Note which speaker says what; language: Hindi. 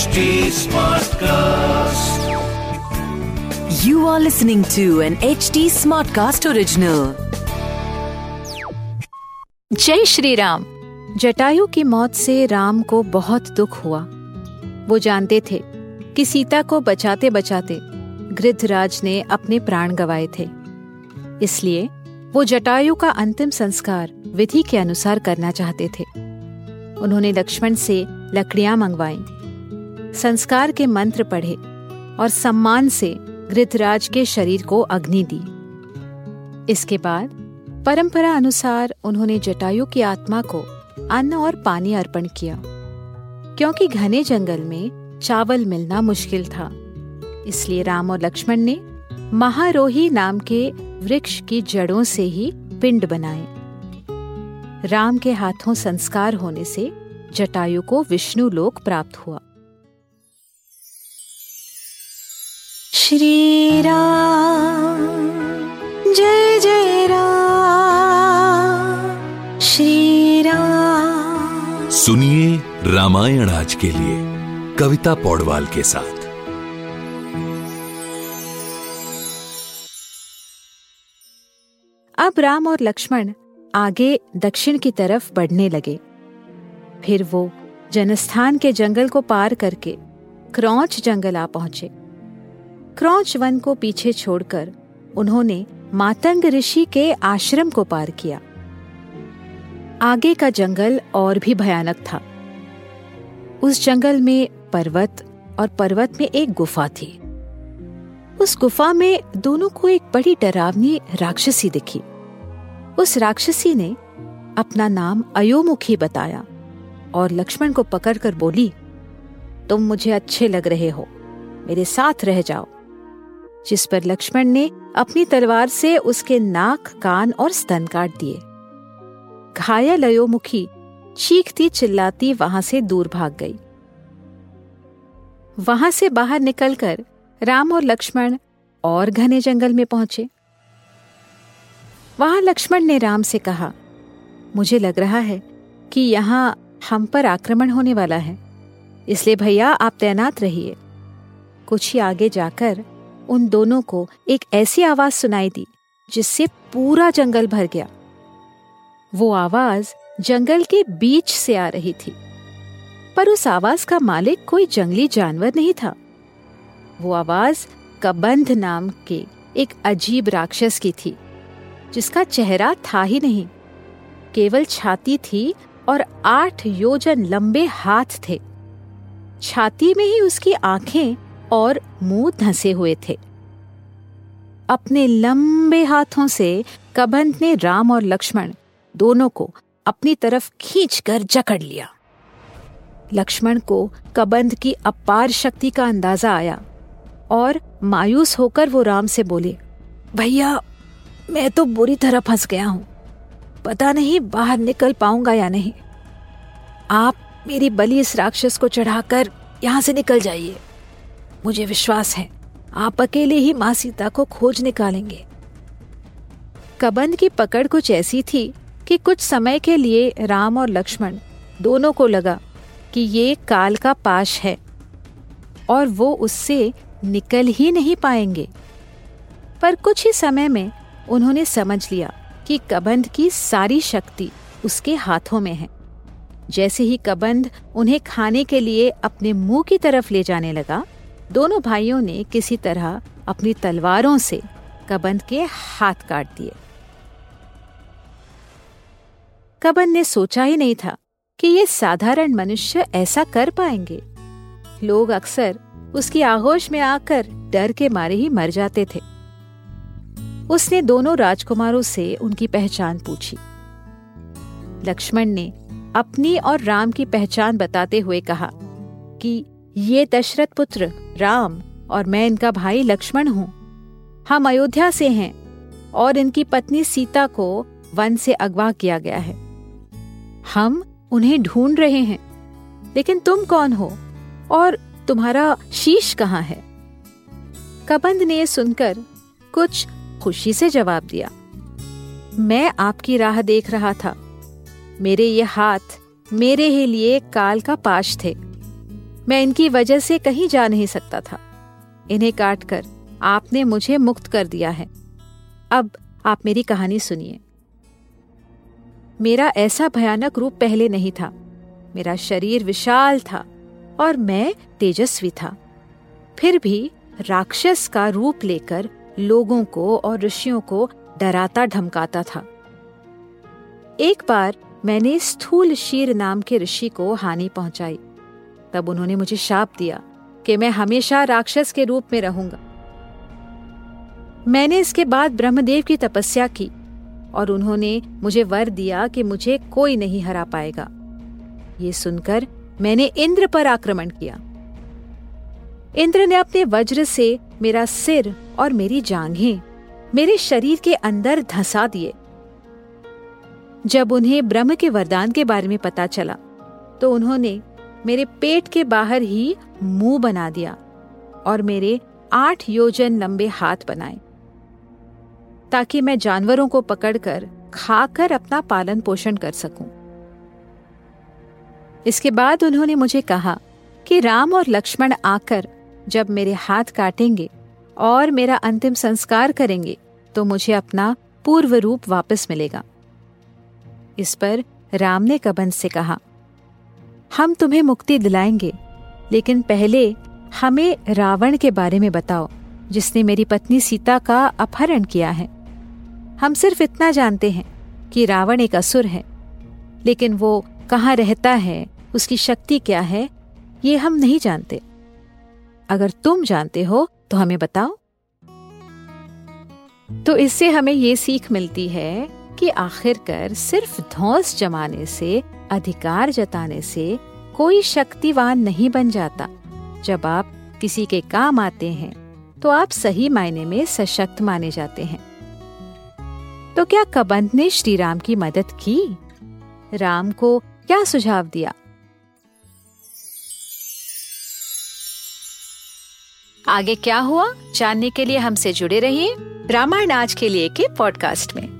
Speaker 1: HD Smartcast.
Speaker 2: You are listening to an HD Smartcast original.
Speaker 3: जय श्री राम। जटायु की मौत से राम को बहुत दुख हुआ। वो जानते थे कि सीता को बचाते बचाते गृद्धराज ने अपने प्राण गवाए थे। इसलिए वो जटायु का अंतिम संस्कार विधि के अनुसार करना चाहते थे। उन्होंने लक्ष्मण से लकड़ियाँ मंगवाई। संस्कार के मंत्र पढ़े और सम्मान से गृद्धराज के शरीर को अग्नि दी। इसके बाद परंपरा अनुसार उन्होंने जटायु की आत्मा को अन्न और पानी अर्पण किया, क्योंकि घने जंगल में चावल मिलना मुश्किल था। इसलिए राम और लक्ष्मण ने महारोही नाम के वृक्ष की जड़ों से ही पिंड बनाए। राम के हाथों संस्कार होने से जटायु को विष्णु लोक प्राप्त हुआ।
Speaker 4: श्री राम जय जय राम श्री राम
Speaker 5: सुनिए रामायण आज के लिए कविता पौडवाल के साथ।
Speaker 3: अब राम और लक्ष्मण आगे दक्षिण की तरफ़ बढ़ने लगे। फिर वो जनस्थान के जंगल को पार करके क्रौच जंगल आ पहुँचे। क्रौच वन को पीछे छोड़कर उन्होंने मातंग ऋषि के आश्रम को पार किया। आगे का जंगल और भी भयानक था। उस जंगल में पर्वत और पर्वत में एक गुफा थी। उस गुफा में दोनों को एक बड़ी डरावनी राक्षसी दिखी। उस राक्षसी ने अपना नाम अयोमुखी बताया और लक्ष्मण को पकड़कर बोली, तुम मुझे अच्छे लग रहे हो। मेरे साथ रह जाओ। जिस पर लक्ष्मण ने अपनी तलवार से उसके नाक, कान और स्तन काट दिए। घायल अयोमुखी चीखती चिल्लाती वहाँ से दूर भाग गई। वहाँ से बाहर निकलकर राम और लक्ष्मण और घने जंगल में पहुँचे। वहाँ लक्ष्मण ने राम से कहा, मुझे लग रहा है कि यहाँ हम पर आक्रमण होने वाला है। इसलिए भैया, आप तैनात रहिए। कुछ ही आगे जाकर उन दोनों को एक ऐसी आवाज़ सुनाई दी, जिससे पूरा जंगल भर गया। वो आवाज़ जंगल के बीच से आ रही थी, पर उस आवाज़ का मालिक कोई जंगली जानवर नहीं था। वो आवाज़ कबंध नाम के एक अजीब राक्षस की थी, जिसका चेहरा था ही नहीं, केवल छाती थी और आठ योजन लंबे हाथ थे। छाती में ही उसकी आँखें और मुँह धंसे हुए थे। अपने लंबे हाथों से कबंध ने राम और लक्ष्मण दोनों को अपनी तरफ़ खींचकर जकड़ लिया। लक्ष्मण को कबंध की अपार शक्ति का अंदाज़ा आया और मायूस होकर वो राम से बोले, भैया, मैं तो बुरी तरह फंस गया हूँ। पता नहीं बाहर निकल पाऊँगा या नहीं। आप मेरी बलि इस राक्षस को चढ़ाकर यहाँ से निकल जाइए। मुझे विश्वास है। आप अकेले ही माँ सीता को खोज निकालेंगे। कबंद की पकड़ कुछ ऐसी थी कि कुछ समय के लिए राम और लक्ष्मण दोनों को लगा कि ये काल का पाश है और वो उससे निकल ही नहीं पाएँगे। पर कुछ ही समय में उन्होंने समझ लिया कि कबंध की सारी शक्ति उसके हाथों में है। जैसे ही कबंध उन्हें खाने के लिए अपने मुँह की तरफ़ ले जाने लगा दोनों भाइयों ने किसी तरह अपनी तलवारों से कबंध के हाथ काट दिए। कबंध ने सोचा ही नहीं था कि ये साधारण मनुष्य ऐसा कर पाएँगे। लोग अक्सर उसकी आगोश में आकर डर के मारे ही मर जाते थे। उसने दोनों राजकुमारों से उनकी पहचान पूछी। लक्ष्मण ने अपनी और राम की पहचान बताते हुए कहा कि ये दशरथ पुत्र, राम, और मैं इनका भाई लक्ष्मण हूँ। हम अयोध्या से हैं, और इनकी पत्नी सीता को वन से अगवा किया गया है। हम उन्हें ढूंढ रहे हैं, लेकिन तुम कौन हो, और तुम्हारा शीश कहाँ है? कबंद ने सुनकर कुछ खुशी से जवाब दिया, मैं आपकी राह देख रहा था। मेरे ये हाथ मेरे ही लिए काल का पाश थे। मैं इनकी वजह से कहीं जा नहीं सकता था। इन्हें काट कर आपने मुझे मुक्त कर दिया है। अब आप मेरी कहानी सुनिए। मेरा ऐसा भयानक रूप पहले नहीं था। मेरा शरीर विशाल था और मैं तेजस्वी था। फिर भी राक्षस का रूप लेकर लोगों को और ऋषियों को डराता धमकाता था। एक बार मैंने स्थूल शीर नाम के ऋषि को हानि पहुंचाई। तब उन्होंने मुझे शाप दिया कि मैं हमेशा राक्षस के रूप में रहूँगा। मैंने इसके बाद ब्रह्मदेव की तपस्या की और उन्होंने मुझे वर दिया कि मुझे कोई नहीं हरा पाएगा। ये सुनकर मैंने इंद्र पर आक्रमण किया। इंद्र ने अपने वज्र से मेरा सिर और मेरी जांघें, मेरे शरीर के अंदर धंसा दिए। जब उन्हें ब्रह्म के वरदान के बारे में पता चला तो उन्होंने मेरे पेट के बाहर ही मुँह बना दिया और मेरे आठ योजन लंबे हाथ बनाए, ताकि मैं जानवरों को पकड़कर खाकर अपना पालन पोषण कर सकूँ। इसके बाद उन्होंने मुझे कहा कि राम और लक्ष्मण आकर जब मेरे हाथ काटेंगे और मेरा अंतिम संस्कार करेंगे तो मुझे अपना पूर्व रूप वापस मिलेगा इस पर राम ने कबंध से कहा हम तुम्हें मुक्ति दिलाएँगे, लेकिन पहले हमें रावण के बारे में बताओ, जिसने मेरी पत्नी सीता का अपहरण किया है। हम सिर्फ़ इतना जानते हैं कि रावण एक असुर है, लेकिन वो कहाँ रहता है, उसकी शक्ति क्या है, ये हम नहीं जानते। अगर तुम जानते हो तो हमें बताओ। तो इससे हमें ये सीख मिलती है कि आखिरकार सिर्फ़ धौस जमाने से, अधिकार जताने से कोई शक्तिवान नहीं बन जाता। जब आप किसी के काम आते हैं तो आप सही मायने में सशक्त माने जाते हैं। तो क्या कबंध ने श्री राम की मदद की? राम को क्या सुझाव दिया? आगे क्या हुआ? जानने के लिए हमसे जुड़े रहिए रामायण आज के लिए के पॉडकास्ट में।